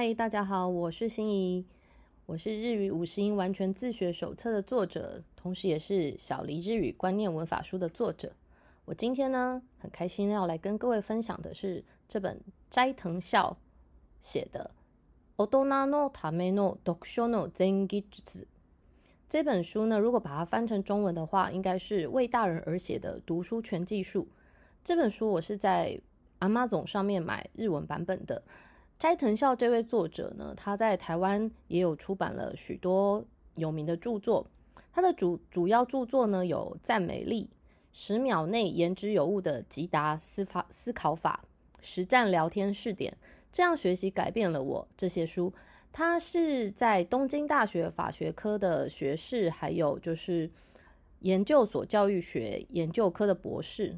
嗨，大家好，我是心怡，我是日语五十音完全自学手册的作者，同时也是小黎日语观念文法书的作者。我今天呢，很开心要来跟各位分享的是这本斋藤孝写的《Odona no Tame no Dokusho no Zengi》这本书呢，如果把它翻成中文的话，应该是为大人而写的读书全技术。这本书我是在 Amazon 上面买日文版本的。斋藤孝这位作者呢，他在台湾也有出版了许多有名的著作。他的主主要著作呢有《赞美力》。十秒内言之有物的吉达思法思考法，实战聊天试点，这样学习改变了我。这些书，他是在东京大学法学科的学士，还有就是研究所教育学研究科的博士。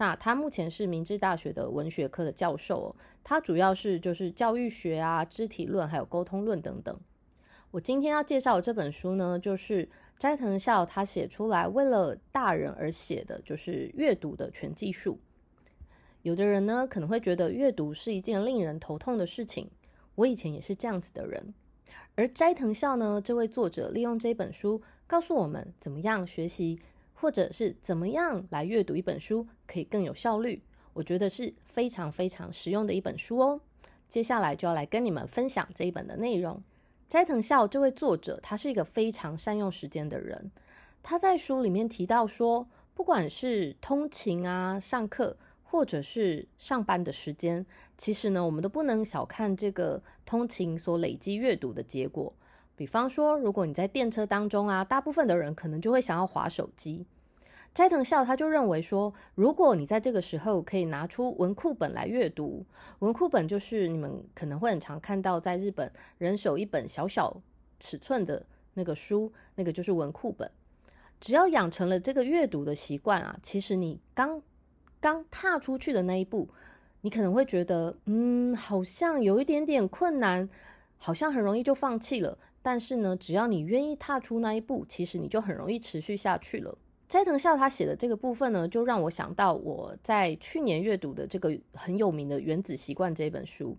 那他目前是明治大学的文学科的教授，他主要是就是教育学啊、肢体论还有沟通论等等。我今天要介绍的这本书呢，就是。斋藤孝他写出来为了大人而写的就是阅读的全技术。有的人呢可能会觉得阅读是一件令人头痛的事情，我以前也是这样子的人。而斋藤孝呢这位作者利用这本书告诉我们怎么样学习，或者是怎么样来阅读一本书可以更有效率，我觉得是非常非常实用的一本书哦。接下来就要来跟你们分享这一本的内容。斋藤孝这位作者，他是一个非常善用时间的人。他在书里面提到说，不管是通勤啊、上课，或者是上班的时间，其实呢，我们都不能小看这个通勤所累积阅读的结果。比方说，如果你在电车当中啊，大部分的人可能就会想要划手机。斋藤孝他就认为说，如果你在这个时候可以拿出文库本来阅读，文库本就是你们可能会很常看到在日本人手一本小小尺寸的那个书，那个就是文库本。只要养成了这个阅读的习惯啊，其实你刚刚踏出去的那一步，你可能会觉得，嗯，好像有一点点困难，好像很容易就放弃了。但是呢，只要你愿意踏出那一步，其实你就很容易持续下去了。斋藤孝他写的这个部分呢，就让我想到我在去年阅读的这个很有名的《原子习惯》这本书。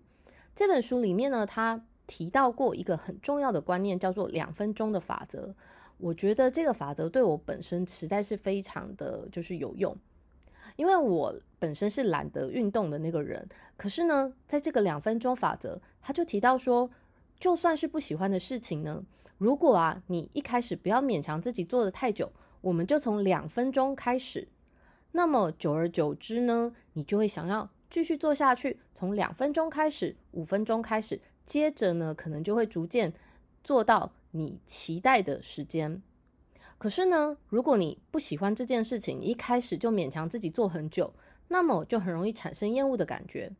这本书里面呢，他提到过一个很重要的观念，叫做两分钟的法则。我觉得这个法则对我本身实在是非常的就是有用，因为我本身是懒得运动的那个人。可是呢，在这个两分钟法则，他就提到说，就算是不喜欢的事情呢，如果啊，你一开始不要勉强自己做的太久。我们就从两分钟开始，那么久而久之呢，你就会想要继续做下去。从两分钟开始，五分钟开始，接着呢，可能就会逐渐做到你期待的时间。可是呢，如果你不喜欢这件事情，一开始就勉强自己做很久，那么就很容易产生厌恶的感觉。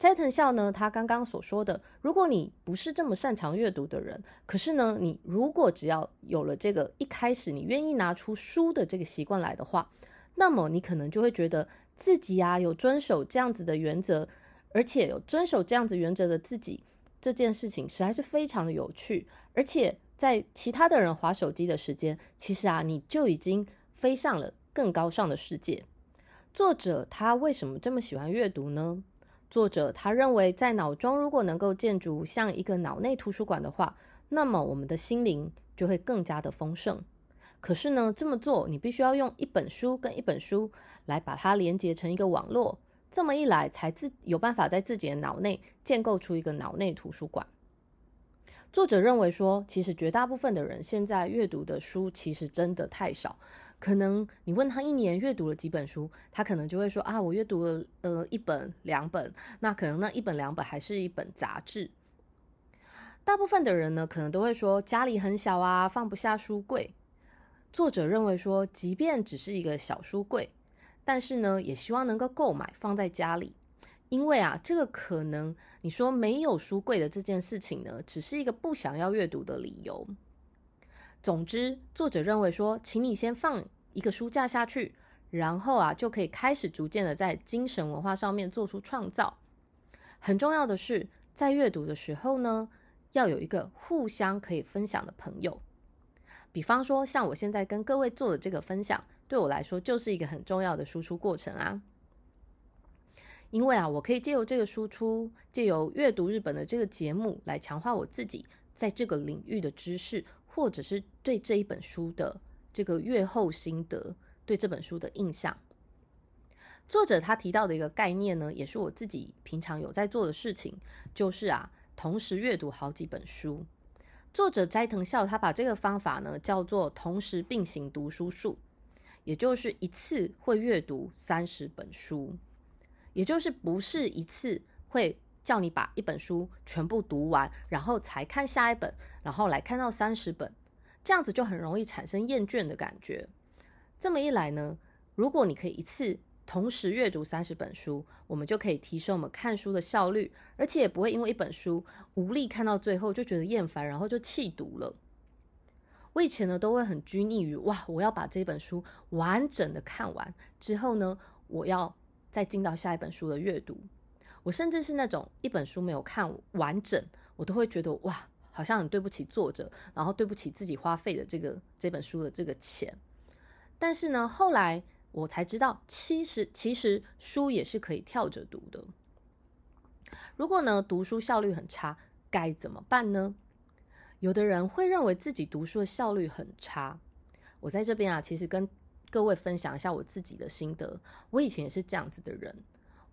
斋藤孝呢，他刚刚所说的，如果你不是这么擅长阅读的人，可是呢，你如果只要有了这个一开始你愿意拿出书的这个习惯来的话，那么你可能就会觉得自己啊有遵守这样子的原则，而且有遵守这样子原则的自己这件事情实在是非常的有趣，而且在其他的人划手机的时间，其实啊你就已经飞上了更高尚的世界。作者他为什么这么喜欢阅读呢？作者他认为，在脑中如果能够建筑像一个脑内图书馆的话，那么我们的心灵就会更加的丰盛。可是呢，这么做你必须要用一本书跟一本书来把它连接成一个网络，这么一来才自有办法在自己的脑内建构出一个脑内图书馆。作者认为说，其实绝大部分的人现在阅读的书其实真的太少。可能你问他一年阅读了几本书，他可能就会说啊，我阅读了呃一本两本，那可能那一本两本还是一本杂志。大部分的人呢，可能都会说家里很小啊，放不下书柜。作者认为说，即便只是一个小书柜，但是呢，也希望能够购买放在家里，因为啊，这个可能你说没有书柜的这件事情呢，只是一个不想要阅读的理由。总之，作者认为说，请你先放一个书架下去，然后啊，就可以开始逐渐的在精神文化上面做出创造。很重要的是，在阅读的时候呢，要有一个互相可以分享的朋友。比方说，像我现在跟各位做的这个分享，对我来说就是一个很重要的输出过程啊。因为啊，我可以借由这个输出，借由阅读日本的这个节目来强化我自己在这个领域的知识，或者是对这一本书的这个阅后心得，对这本书的印象。作者他提到的一个概念呢，也是我自己平常有在做的事情，就是啊，同时阅读好几本书。作者斋藤孝他把这个方法呢叫做同时并行读书术，也就是一次会阅读三十本书，也就是不是一次会叫你把一本书全部读完，然后才看下一本，然后来看到三十本，这样子就很容易产生厌倦的感觉。这么一来呢，如果你可以一次。同时阅读三十本书，我们就可以提升我们看书的效率，而且也不会因为一本书无力看到最后就觉得厌烦，然后就弃读了。我以前呢都会很拘泥于哇，我要把这本书完整的看完之后呢，我要再进到下一本书的阅读。我甚至是那种一本书没有看完整，我都会觉得哇，好像很对不起作者，然后对不起自己花费的这个这本书的这个钱。但是呢，后来。我才知道，其实其实书也是可以跳着读的。如果呢读书效率很差，该怎么办呢？有的人会认为自己读书的效率很差。我在这边啊，其实跟各位分享一下我自己的心得。我以前也是这样子的人，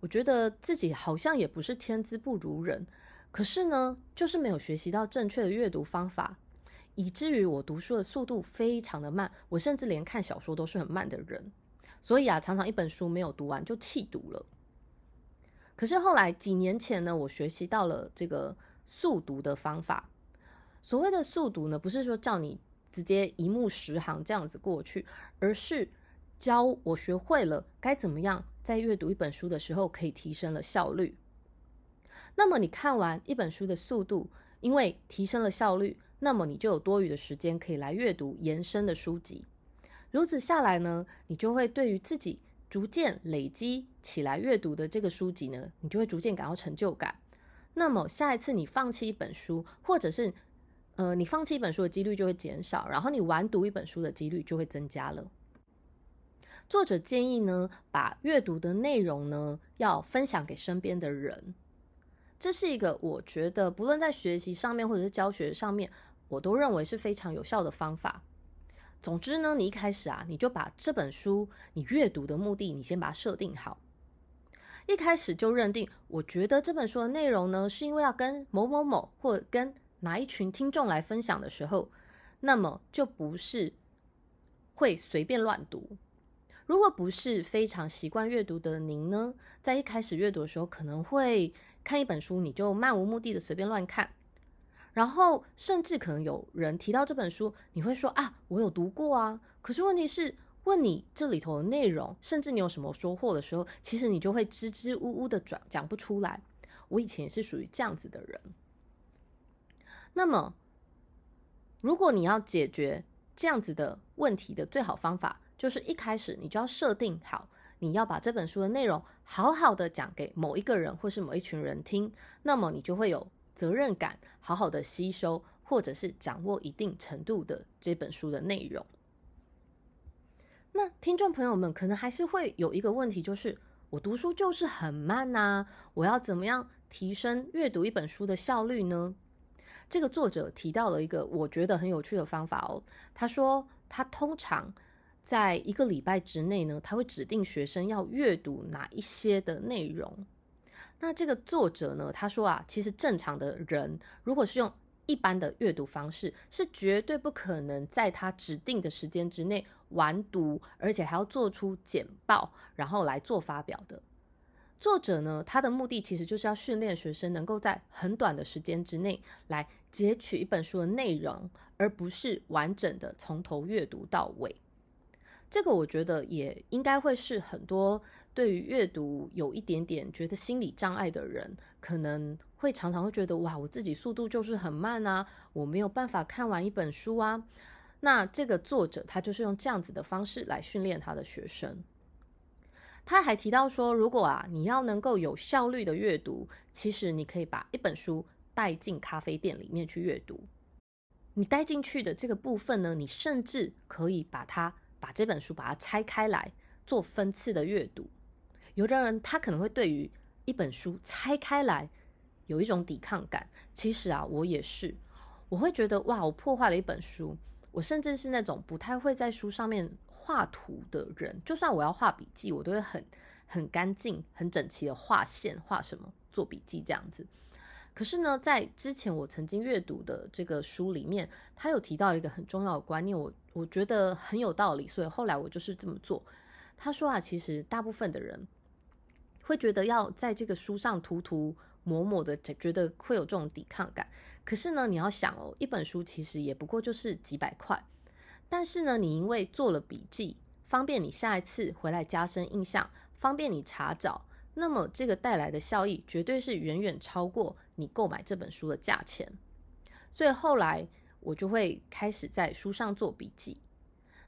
我觉得自己好像也不是天资不如人，可是呢，就是没有学习到正确的阅读方法，以至于我读书的速度非常的慢。我甚至连看小说都是很慢的人。所以啊，常常一本书没有读完就弃读了。可是后来几年前呢，我学习到了这个速读的方法。所谓的速读呢，不是说叫你直接一目十行这样子过去，而是教我学会了该怎么样在阅读一本书的时候可以提升了效率。那么你看完一本书的速度，因为提升了效率，那么你就有多余的时间可以来阅读延伸的书籍。如此下来呢，你就会对于自己逐渐累积起来阅读的这个书籍呢，你就会逐渐感到成就感。那么下一次你放弃一本书，或者是呃你放弃一本书的几率就会减少，然后你完读一本书的几率就会增加了。作者建议呢，把阅读的内容呢要分享给身边的人，这是一个我觉得不论在学习上面或者是教学上面，我都认为是非常有效的方法。总之呢，你一开始啊，你就把这本书你阅读的目的，你先把它设定好。一开始就认定，我觉得这本书的内容呢，是因为要跟某某某或跟哪一群听众来分享的时候，那么就不是会随便乱读。如果不是非常习惯阅读的您呢，在一开始阅读的时候，可能会看一本书，你就漫无目的的随便乱看。然后，甚至可能有人提到这本书，你会说啊，我有读过啊。可是问题是，问你这里头的内容，甚至你有什么收获的时候，其实你就会支支吾吾的转讲不出来。我以前也是属于这样子的人。那么，如果你要解决这样子的问题的最好方法，就是一开始你就要设定好，你要把这本书的内容好好的讲给某一个人或是某一群人听，那么你就会有。责任感，好好的吸收，或者是掌握一定程度的这本书的内容。那听众朋友们可能还是会有一个问题，就是我读书就是很慢呐，我要怎么样提升阅读一本书的效率呢？这个作者提到了一个我觉得很有趣的方法哦。他说，他通常在一个礼拜之内呢，他会指定学生要阅读哪一些的内容。那这个作者呢？他说啊，其实正常的人，如果是用一般的阅读方式，是绝对不可能在他指定的时间之内完读，而且还要做出简报，然后来做发表的。作者呢，他的目的其实就是要训练学生能够在很短的时间之内来截取一本书的内容，而不是完整的从头阅读到尾。这个我觉得也应该会是很多。对于阅读有一点点觉得心理障碍的人，可能会常常会觉得哇，我自己速度就是很慢啊，我没有办法看完一本书啊。那这个作者他就是用这样子的方式来训练他的学生。他还提到说，如果啊你要能够有效率的阅读，其实你可以把一本书带进咖啡店里面去阅读。你带进去的这个部分呢，你甚至可以把它把这本书把它拆开来做分次的阅读。有的人他可能会对于一本书拆开来有一种抵抗感。其实啊，我也是，我会觉得哇，我破坏了一本书。我甚至是那种不太会在书上面画图的人，就算我要画笔记，我都会很很干净、很整齐的画线、画什么做笔记这样子。可是呢，在之前我曾经阅读的这个书里面，他有提到一个很重要的观念，我我觉得很有道理，所以后来我就是这么做。他说啊，其实大部分的人会觉得要在这个书上涂涂抹抹的，觉得会有这种抵抗感。可是呢，你要想哦，一本书其实也不过就是几百块，但是呢，你因为做了笔记，方便你下一次回来加深印象，方便你查找。那么这个带来的效益绝对是远远超过你购买这本书的价钱，所以后来我就会开始在书上做笔记。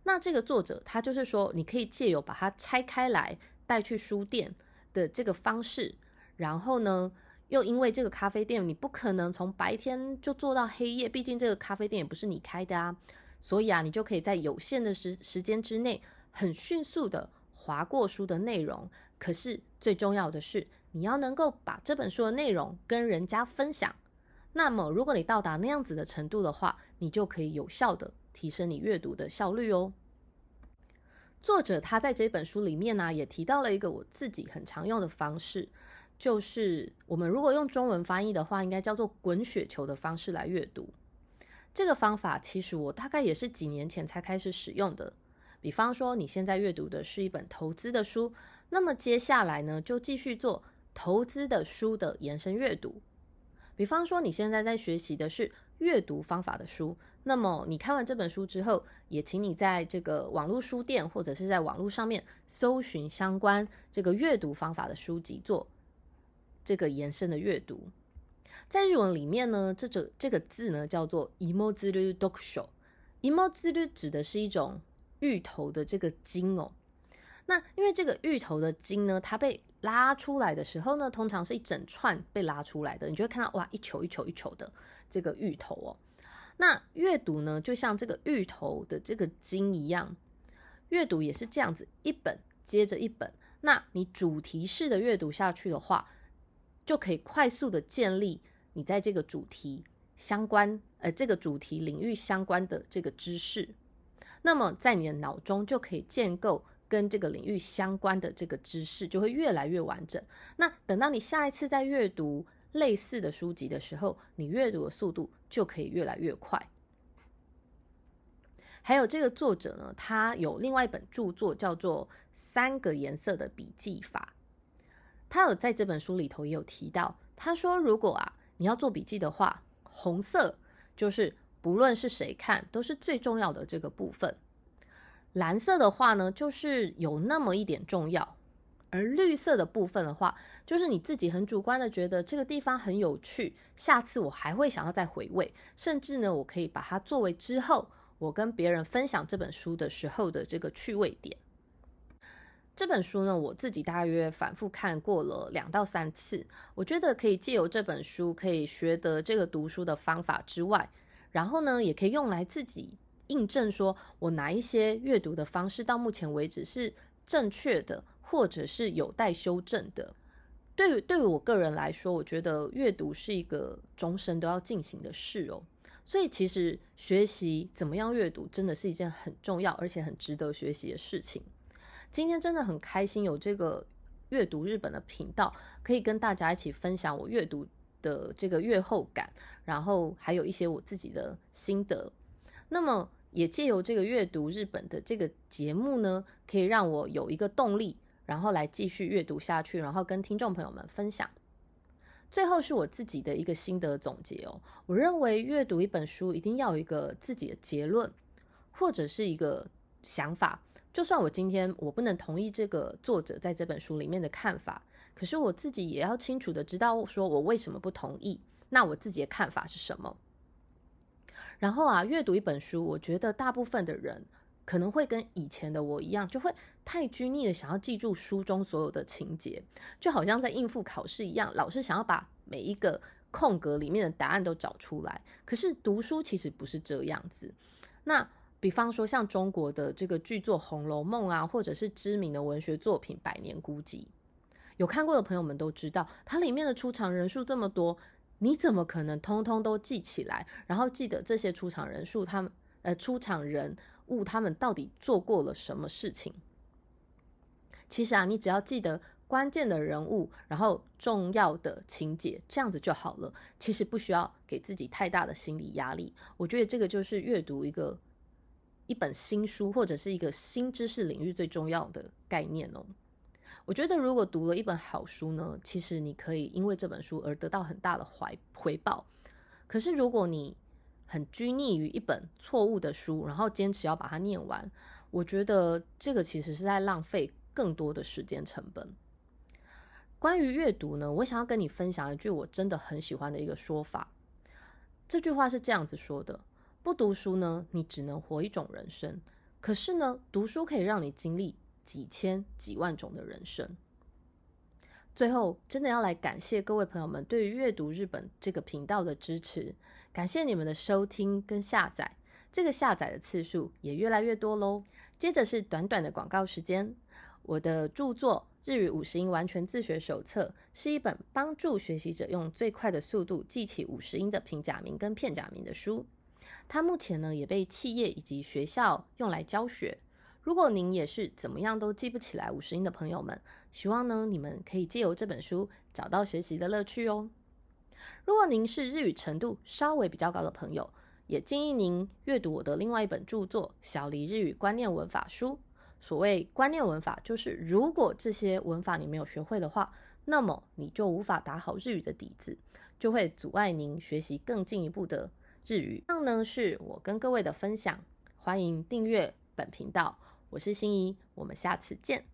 那这个作者他就是说，你可以借由把它拆开来带去书店的这个方式，然后呢，又因为这个咖啡店你不可能从白天就做到黑夜，毕竟这个咖啡店也不是你开的啊，所以啊，你就可以在有限的时时间之内，很迅速的划过书的内容。可是最重要的是，你要能够把这本书的内容跟人家分享。那么，如果你到达那样子的程度的话，你就可以有效的提升你阅读的效率哦。作者他在这本书里面呢，也提到了一个我自己很常用的方式，就是我们如果用中文翻译的话，应该叫做“滚雪球”的方式来阅读。这个方法其实我大概也是几年前才开始使用的。比方说，你现在阅读的是一本投资的书。那么接下来呢，就继续做投资的书的延伸阅读。比方说，你现在在学习的是阅读方法的书，那么你看完这本书之后，也请你在这个网络书店或者是在网络上面搜寻相关这个阅读方法的书籍，做这个延伸的阅读。在日文里面呢，这种这个字呢叫做 “imoziru d o k s h o e m o z u r u 指的是一种芋头的这个茎哦。那因为这个芋头的茎呢，它被拉出来的时候呢，通常是一整串被拉出来的，你就会看到哇，一球一球一球的这个芋头哦。那阅读呢，就像这个芋头的这个茎一样，阅读也是这样子，一本接着一本。那你主题式的阅读下去的话，就可以快速的建立你在这个主题相关，呃，这个主题领域相关的这个知识。那么在你的脑中就可以建构。跟这个领域相关的这个知识就会越来越完整。那等到你下一次在阅读类似的书籍的时候，你阅读的速度就可以越来越快。还有这个作者呢，他有另外一本著作叫做《三个颜色的笔记法》。他有在这本书里头也有提到，他说如果啊你要做笔记的话，红色就是不论是谁看都是最重要的这个部分。蓝色的话呢，就是有那么一点重要；而绿色的部分的话，就是你自己很主观的觉得这个地方很有趣，下次我还会想要再回味，甚至呢，我可以把它作为之后我跟别人分享这本书的时候的这个趣味点。这本书呢，我自己大约反复看过了两到三次，我觉得可以借由这本书可以学得这个读书的方法之外，然后呢，也可以用来自己。印证说，我哪一些阅读的方式到目前为止是正确的，或者是有待修正的。对于对于我个人来说，我觉得阅读是一个终身都要进行的事哦。所以其实学习怎么样阅读，真的是一件很重要而且很值得学习的事情。今天真的很开心有这个阅读日本的频道，可以跟大家一起分享我阅读的这个阅后感，然后还有一些我自己的心得。那么。也借由这个阅读日本的这个节目呢，可以让我有一个动力，然后来继续阅读下去，然后跟听众朋友们分享。最后是我自己的一个心得总结哦。我认为阅读一本书一定要有一个自己的结论，或者是一个想法。就算我今天我不能同意这个作者在这本书里面的看法，可是我自己也要清楚的知道，说我为什么不同意，那我自己的看法是什么。然后啊，阅读一本书，我觉得大部分的人可能会跟以前的我一样，就会太拘泥的想要记住书中所有的情节，就好像在应付考试一样，老是想要把每一个空格里面的答案都找出来。可是读书其实不是这样子。那比方说像中国的这个剧作《红楼梦》啊，或者是知名的文学作品《百年孤寂》，有看过的朋友们都知道，它里面的出场人数这么多，你怎么可能通通都记起来？然后记得这些出场人数，他们呃出场人物他们到底做过了什么事情？其实啊，你只要记得关键的人物，然后重要的情节，这样子就好了。其实不需要给自己太大的心理压力。我觉得这个就是阅读一个一本新书或者是一个新知识领域最重要的概念哦。我觉得如果读了一本好书呢，其实你可以因为这本书而得到很大的回回报。可是如果你很拘泥于一本错误的书，然后坚持要把它念完，我觉得这个其实是在浪费。更多的时间成本。关于阅读呢，我想要跟你分享一句我真的很喜欢的一个说法。这句话是这样子说的：不读书呢，你只能活一种人生；可是呢，读书可以让你经历几千几万种的人生。最后，真的要来感谢各位朋友们对于阅读日本这个频道的支持，感谢你们的收听跟下载，这个下载的次数也越来越多喽。接着是短短的广告时间。我的著作《日语五十音完全自学手册》是一本帮助学习者用最快的速度记起五十音的平假名跟片假名的书。它目前呢也被企业以及学校用来教学。如果您也是怎么样都记不起来五十音的朋友们，希望呢你们可以借由这本书找到学习的乐趣哦。如果您是日语程度稍微比较高的朋友，也建议您阅读我的另外一本著作《小黎日语观念文法书》。所谓观念文法，就是如果这些文法你没有学会的话，那么你就无法打好日语的底子，就会阻碍您学习更进一步的日语。以上呢是我跟各位的分享，欢迎订阅本频道，我是心仪，我们下次见。